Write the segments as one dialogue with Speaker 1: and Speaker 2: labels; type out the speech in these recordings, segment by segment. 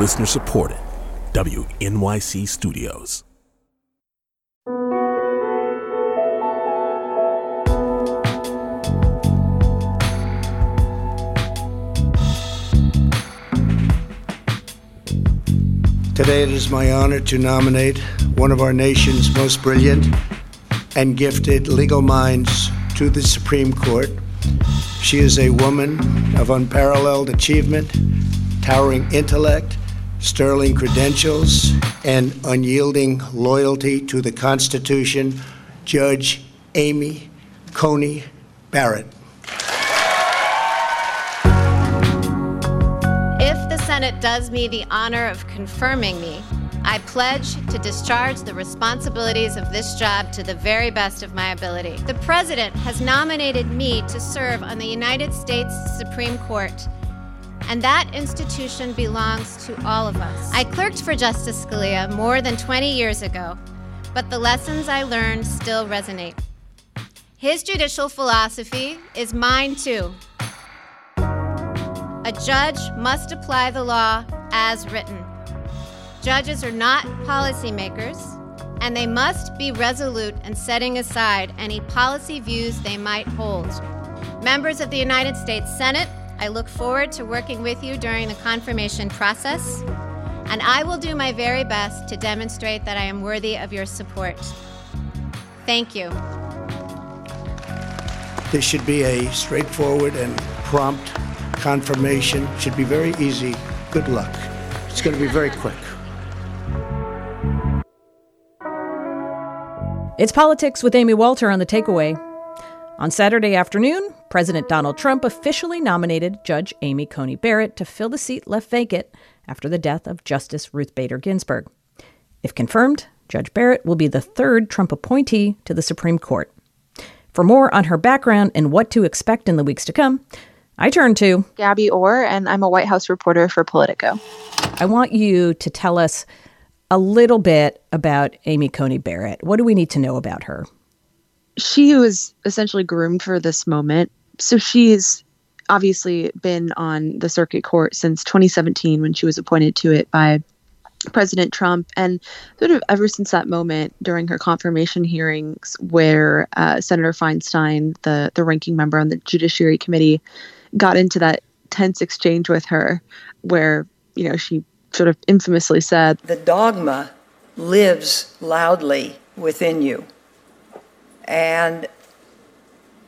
Speaker 1: Listener supported. WNYC Studios.
Speaker 2: Today it is my honor to nominate one of our nation's most brilliant and gifted legal minds to the Supreme Court. She is a woman of unparalleled achievement, towering intellect, sterling credentials, and unyielding loyalty to the Constitution, Judge Amy Coney Barrett.
Speaker 3: If the Senate does me the honor of confirming me, I pledge to discharge the responsibilities of this job to the very best of my ability. The President has nominated me to serve on the United States Supreme Court, and that institution belongs to all of us. I clerked for Justice Scalia more than 20 years ago, but the lessons I learned still resonate. His judicial philosophy is mine too. A judge must apply the law as written. Judges are not policymakers, and they must be resolute in setting aside any policy views they might hold. Members of the United States Senate, I look forward to working with you during the confirmation process, and I will do my very best to demonstrate that I am worthy of your support. Thank you.
Speaker 2: This should be a straightforward and prompt confirmation. Should be very easy. Good luck. It's going to be very quick.
Speaker 4: It's politics with Amy Walter on the takeaway. On Saturday afternoon, President Donald Trump officially nominated Judge Amy Coney Barrett to fill the seat left vacant after the death of Justice Ruth Bader Ginsburg. If confirmed, Judge Barrett will be the third Trump appointee to the Supreme Court. For more on her background and what to expect in the weeks to come, I turn to
Speaker 5: Gabby Orr, and I'm a White House reporter for Politico.
Speaker 4: I want you to tell us a little bit about Amy Coney Barrett. What do we need to know about her?
Speaker 5: She was essentially groomed for this moment. So she's obviously been on the circuit court since 2017 when she was appointed to it by President Trump. And sort of ever since that moment during her confirmation hearings, where uh, Senator Feinstein, the, the ranking member on the Judiciary Committee, got into that tense exchange with her where, you know, she sort of infamously said,
Speaker 6: The dogma lives loudly within you. And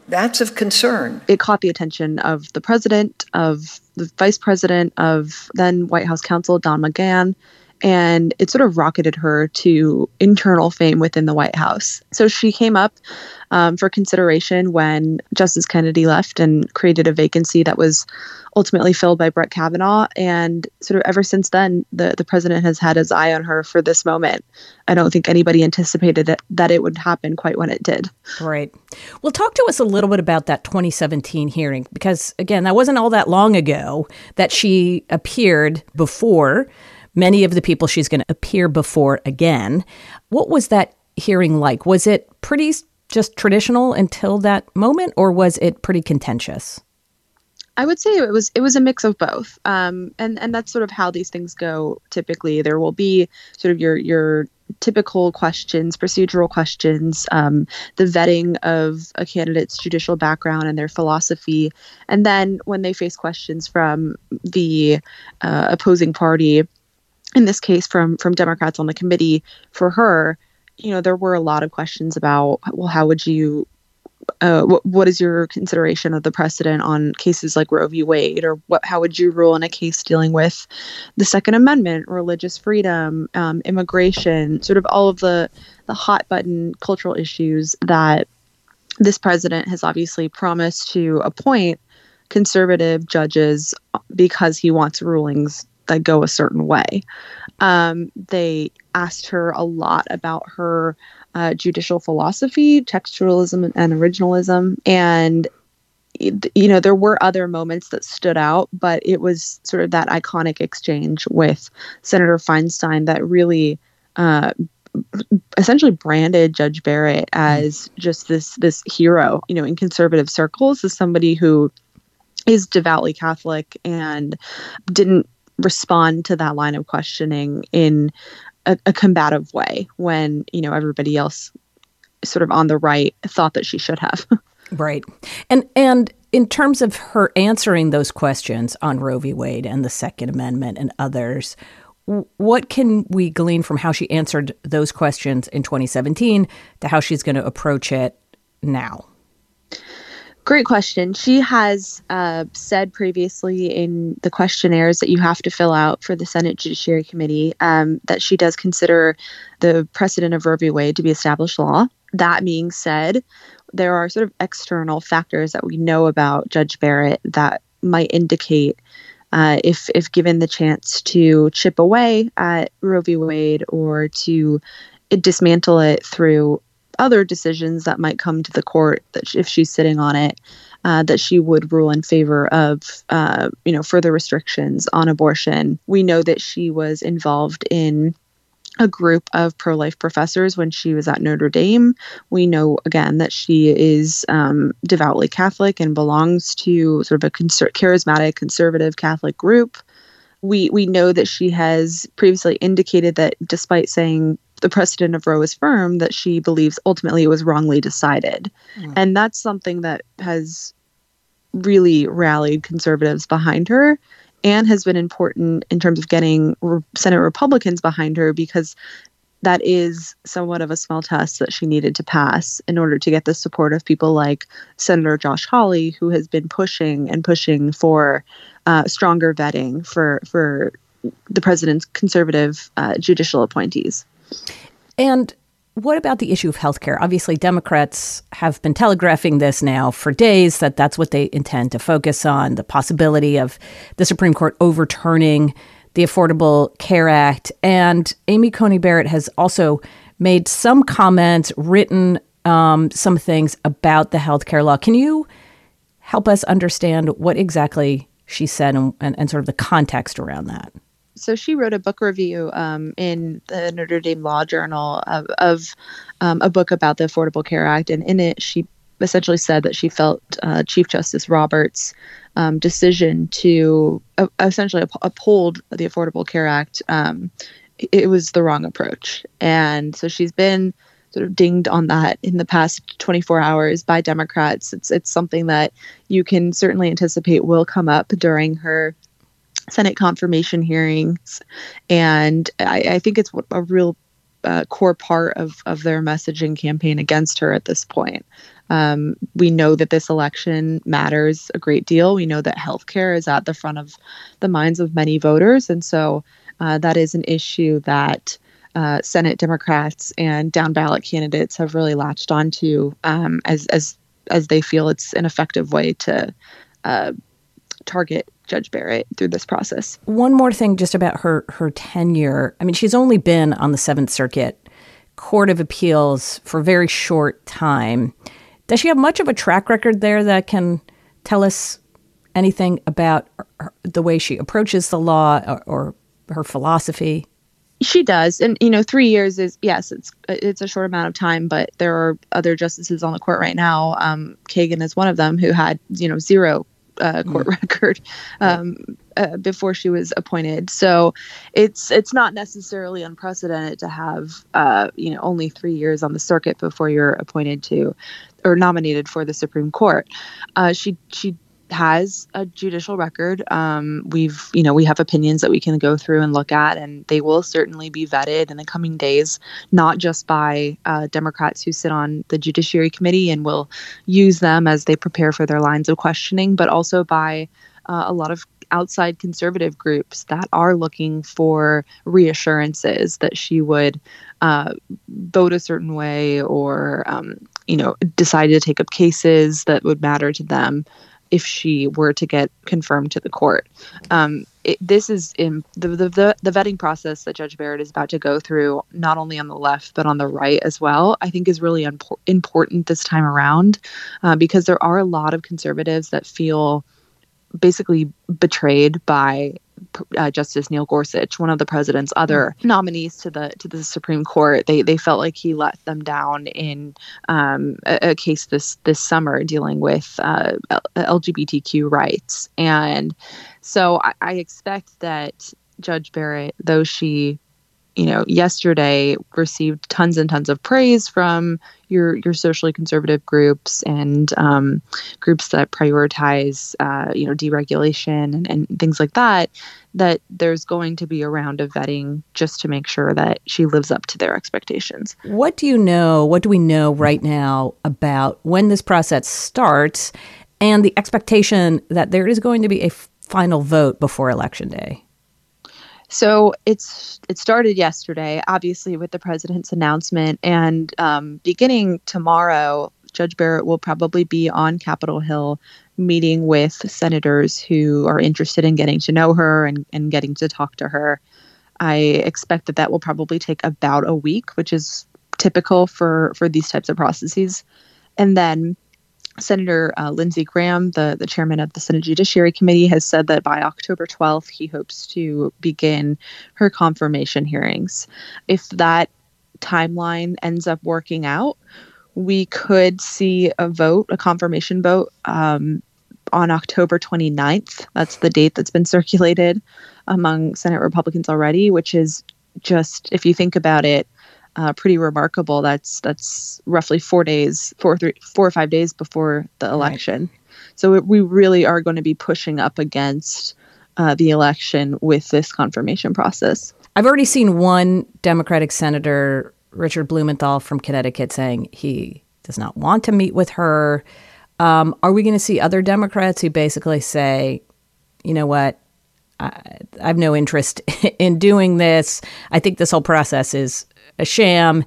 Speaker 6: that's of concern.
Speaker 5: It caught the attention of the president, of the vice president, of then White House counsel Don McGahn, and it sort of rocketed her to internal fame within the White House. So she came up um, for consideration when Justice Kennedy left and created a vacancy that was ultimately filled by Brett Kavanaugh. And sort of ever since then, the, the president has had his eye on her for this moment. I don't think anybody anticipated that, that it would happen quite when it did.
Speaker 4: Right. Well, talk to us a little bit about that 2017 hearing, because again, that wasn't all that long ago that she appeared before many of the people she's going to appear before again. What was that hearing like? Was it pretty just traditional until that moment, or was it pretty contentious?
Speaker 5: I would say it was it was a mix of both, um, and and that's sort of how these things go. Typically, there will be sort of your your typical questions, procedural questions, um, the vetting of a candidate's judicial background and their philosophy, and then when they face questions from the uh, opposing party, in this case from from Democrats on the committee for her, you know, there were a lot of questions about well, how would you uh, what, what is your consideration of the precedent on cases like Roe v. Wade, or what? How would you rule in a case dealing with the Second Amendment, religious freedom, um, immigration, sort of all of the the hot button cultural issues that this president has obviously promised to appoint conservative judges because he wants rulings go a certain way. Um, they asked her a lot about her uh, judicial philosophy, textualism, and originalism. And, you know, there were other moments that stood out, but it was sort of that iconic exchange with Senator Feinstein that really. Uh, essentially branded Judge Barrett as just this this hero, you know, in conservative circles, as somebody who is devoutly Catholic and didn't respond to that line of questioning in a, a combative way when you know everybody else sort of on the right thought that she should have.
Speaker 4: right. And and in terms of her answering those questions on Roe v. Wade and the Second Amendment and others, what can we glean from how she answered those questions in 2017 to how she's going to approach it now?
Speaker 5: Great question. She has uh, said previously in the questionnaires that you have to fill out for the Senate Judiciary Committee um, that she does consider the precedent of Roe v. Wade to be established law. That being said, there are sort of external factors that we know about Judge Barrett that might indicate uh, if if given the chance to chip away at Roe v. Wade or to dismantle it through other decisions that might come to the court that if she's sitting on it, uh, that she would rule in favor of uh, you know further restrictions on abortion. We know that she was involved in a group of pro life professors when she was at Notre Dame. We know again that she is um, devoutly Catholic and belongs to sort of a conser- charismatic conservative Catholic group. We we know that she has previously indicated that despite saying the precedent of Roe is firm, that she believes ultimately it was wrongly decided, mm. and that's something that has really rallied conservatives behind her and has been important in terms of getting re- Senate Republicans behind her because that is somewhat of a small test that she needed to pass in order to get the support of people like Senator Josh Hawley, who has been pushing and pushing for uh, stronger vetting for for the president's conservative uh, judicial appointees.
Speaker 4: And what about the issue of healthcare? Obviously, Democrats have been telegraphing this now for days that that's what they intend to focus on the possibility of the Supreme Court overturning the Affordable Care Act. And Amy Coney Barrett has also made some comments, written um, some things about the healthcare law. Can you help us understand what exactly she said and, and, and sort of the context around that?
Speaker 5: So she wrote a book review um, in the Notre Dame Law Journal of, of um, a book about the Affordable Care Act, and in it she essentially said that she felt uh, Chief Justice Roberts' um, decision to uh, essentially up- uphold the Affordable Care Act um, it was the wrong approach, and so she's been sort of dinged on that in the past 24 hours by Democrats. It's it's something that you can certainly anticipate will come up during her Senate confirmation hearings, and I, I think it's a real uh, core part of of their messaging campaign against her at this point. Um, we know that this election matters a great deal. We know that healthcare is at the front of the minds of many voters, and so uh, that is an issue that uh, Senate Democrats and down ballot candidates have really latched onto um, as as as they feel it's an effective way to uh, target Judge Barrett through this process.
Speaker 4: One more thing just about her her tenure. I mean, she's only been on the Seventh Circuit Court of Appeals for a very short time. Does she have much of a track record there that can tell us anything about her, the way she approaches the law or, or her philosophy?
Speaker 5: She does, and you know, three years is yes, it's it's a short amount of time, but there are other justices on the court right now. Um, Kagan is one of them who had you know zero uh, court mm. record um, uh, before she was appointed. So it's it's not necessarily unprecedented to have uh, you know only three years on the circuit before you're appointed to or nominated for the Supreme Court. Uh, she she has a judicial record. Um, we've, you know, we have opinions that we can go through and look at, and they will certainly be vetted in the coming days, not just by uh, Democrats who sit on the Judiciary Committee and will use them as they prepare for their lines of questioning, but also by uh, a lot of outside conservative groups that are looking for reassurances that she would uh, vote a certain way or, um, you know, decide to take up cases that would matter to them if she were to get confirmed to the court. Um, it, this is in the, the, the, the, vetting process that Judge Barrett is about to go through, not only on the left, but on the right as well, I think is really impor- important this time around uh, because there are a lot of conservatives that feel basically betrayed by uh, Justice Neil Gorsuch, one of the president's other nominees to the to the Supreme Court. They they felt like he let them down in um, a, a, case this this summer dealing with uh, LGBTQ rights, and so I, I expect that Judge Barrett, though she you know, yesterday received tons and tons of praise from your your socially conservative groups and um, groups that prioritize, uh, you know, deregulation and, and things like that. That there's going to be a round of vetting just to make sure that she lives up to their expectations.
Speaker 4: What do you know? What do we know right now about when this process starts and the expectation that there is going to be a final vote before election day?
Speaker 5: So it's it started yesterday, obviously with the president's announcement, and um, beginning tomorrow, Judge Barrett will probably be on Capitol Hill meeting with senators who are interested in getting to know her and, and getting to talk to her. I expect that that will probably take about a week, which is typical for for these types of processes, and then Senator uh, Lindsey Graham, the, the chairman of the Senate Judiciary Committee, has said that by October 12th, he hopes to begin her confirmation hearings. If that timeline ends up working out, we could see a vote, a confirmation vote, um, on October 29th. That's the date that's been circulated among Senate Republicans already, which is just, if you think about it, uh, pretty remarkable. That's that's roughly four days, four three, four or five days before the election. Right. So we really are going to be pushing up against uh, the election with this confirmation process.
Speaker 4: I've already seen one Democratic senator, Richard Blumenthal from Connecticut, saying he does not want to meet with her. Um, are we going to see other Democrats who basically say, you know what, I, I have no interest in doing this. I think this whole process is a sham.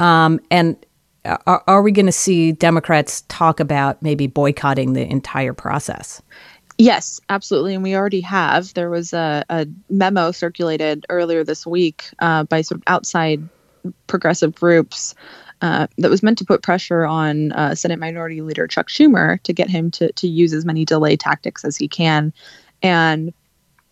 Speaker 4: Um, and are, are we going to see Democrats talk about maybe boycotting the entire process?
Speaker 5: Yes, absolutely. And we already have. There was a, a memo circulated earlier this week uh, by sort of outside progressive groups uh, that was meant to put pressure on uh, Senate Minority Leader Chuck Schumer to get him to, to use as many delay tactics as he can. And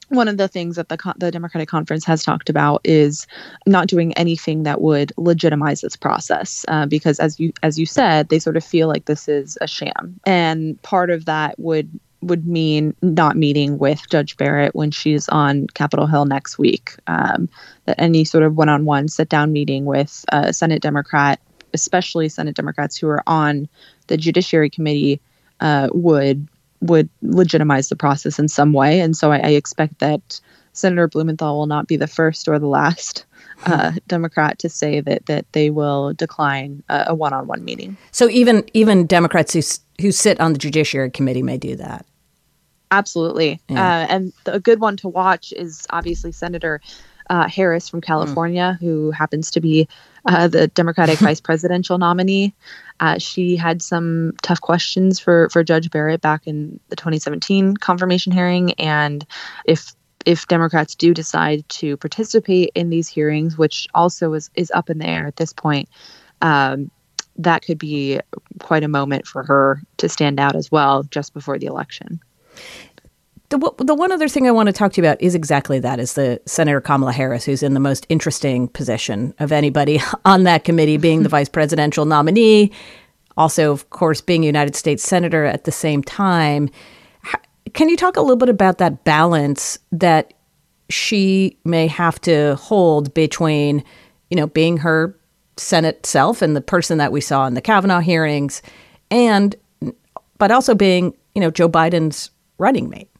Speaker 5: one of the things that the the Democratic Conference has talked about is not doing anything that would legitimize this process, uh, because as you as you said, they sort of feel like this is a sham, and part of that would would mean not meeting with Judge Barrett when she's on Capitol Hill next week. Um, that any sort of one-on-one sit-down meeting with a Senate Democrat, especially Senate Democrats who are on the Judiciary Committee, uh, would would legitimize the process in some way. And so I, I expect that Senator Blumenthal will not be the first or the last uh, Democrat to say that that they will decline a, a one-on-one meeting.
Speaker 4: So even even Democrats who who sit on the Judiciary Committee may do that.
Speaker 5: Absolutely, yeah. uh, and a good one to watch is obviously Senator uh, Harris from California, mm. who happens to be uh, the Democratic vice presidential nominee. Uh, she had some tough questions for for Judge Barrett back in the 2017 confirmation hearing, and if if Democrats do decide to participate in these hearings, which also is is up in the air at this point. Um, that could be quite a moment for her to stand out as well just before the election.
Speaker 4: The, the one other thing I want to talk to you about is exactly that is the Senator Kamala Harris, who's in the most interesting position of anybody on that committee, being the vice presidential nominee, also, of course, being a United States Senator at the same time. Can you talk a little bit about that balance that she may have to hold between, you know, being her Senate self and the person that we saw in the Kavanaugh hearings, and but also being, you know, Joe Biden's running mate?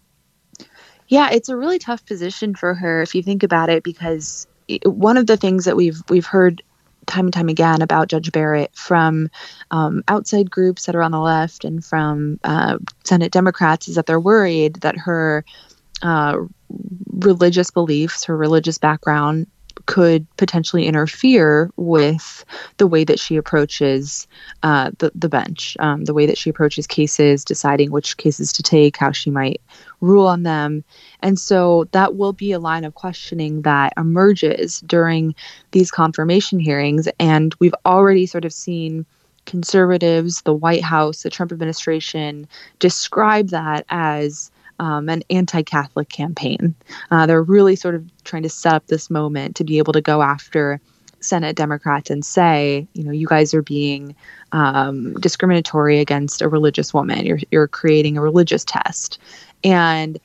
Speaker 5: Yeah, it's a really tough position for her if you think about it, because one of the things that we've we've heard time and time again about Judge Barrett from um, outside groups that are on the left and from uh, Senate Democrats is that they're worried that her uh, religious beliefs, her religious background, could potentially interfere with the way that she approaches uh, the, the bench, um, the way that she approaches cases, deciding which cases to take, how she might rule on them. And so that will be a line of questioning that emerges during these confirmation hearings. And we've already sort of seen conservatives, the White House, the Trump administration describe that as um, an anti Catholic campaign. Uh, they're really sort of trying to set up this moment to be able to go after Senate Democrats and say, you know, you guys are being um, discriminatory against a religious woman. You're, you're creating a religious test. And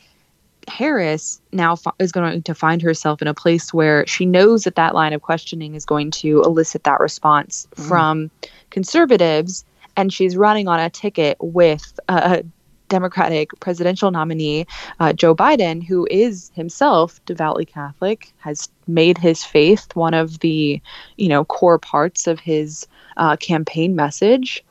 Speaker 5: Harris now is going to find herself in a place where she knows that that line of questioning is going to elicit that response mm. from conservatives, and she's running on a ticket with a Democratic presidential nominee uh, Joe Biden, who is himself devoutly Catholic, has made his faith one of the you know core parts of his uh, campaign message,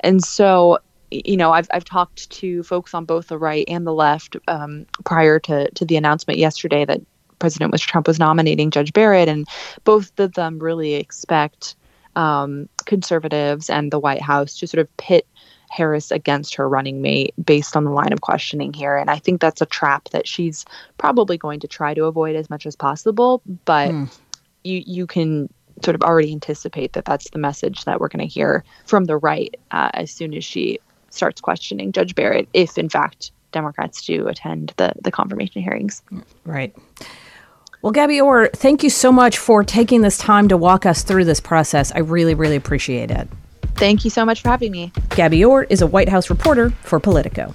Speaker 5: and so you know, I've I've talked to folks on both the right and the left um, prior to to the announcement yesterday that President Trump was nominating Judge Barrett, and both of them really expect um, conservatives and the White House to sort of pit Harris against her running mate based on the line of questioning here. And I think that's a trap that she's probably going to try to avoid as much as possible. But mm. you you can sort of already anticipate that that's the message that we're going to hear from the right uh, as soon as she starts questioning Judge Barrett if, in fact, Democrats do attend the, the confirmation hearings.
Speaker 4: Right. Well, Gabby Orr, thank you so much for taking this time to walk us through this process. I really, really appreciate it.
Speaker 5: Thank you so much for having me.
Speaker 4: Gabby Orr is a White House reporter for Politico.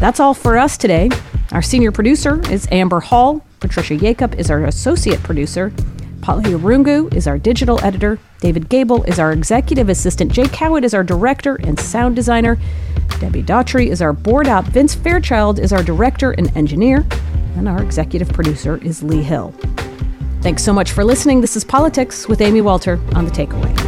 Speaker 4: That's all for us today. Our senior producer is Amber Hall. Patricia Yakup is our associate producer. Polly Irungu is our digital editor. David Gable is our executive assistant. Jake Howard is our director and sound designer. Debbie Daughtry is our board op. Vince Fairchild is our director and engineer. And our executive producer is Lee Hill. Thanks so much for listening. This is Politics with Amy Walter on The Takeaway.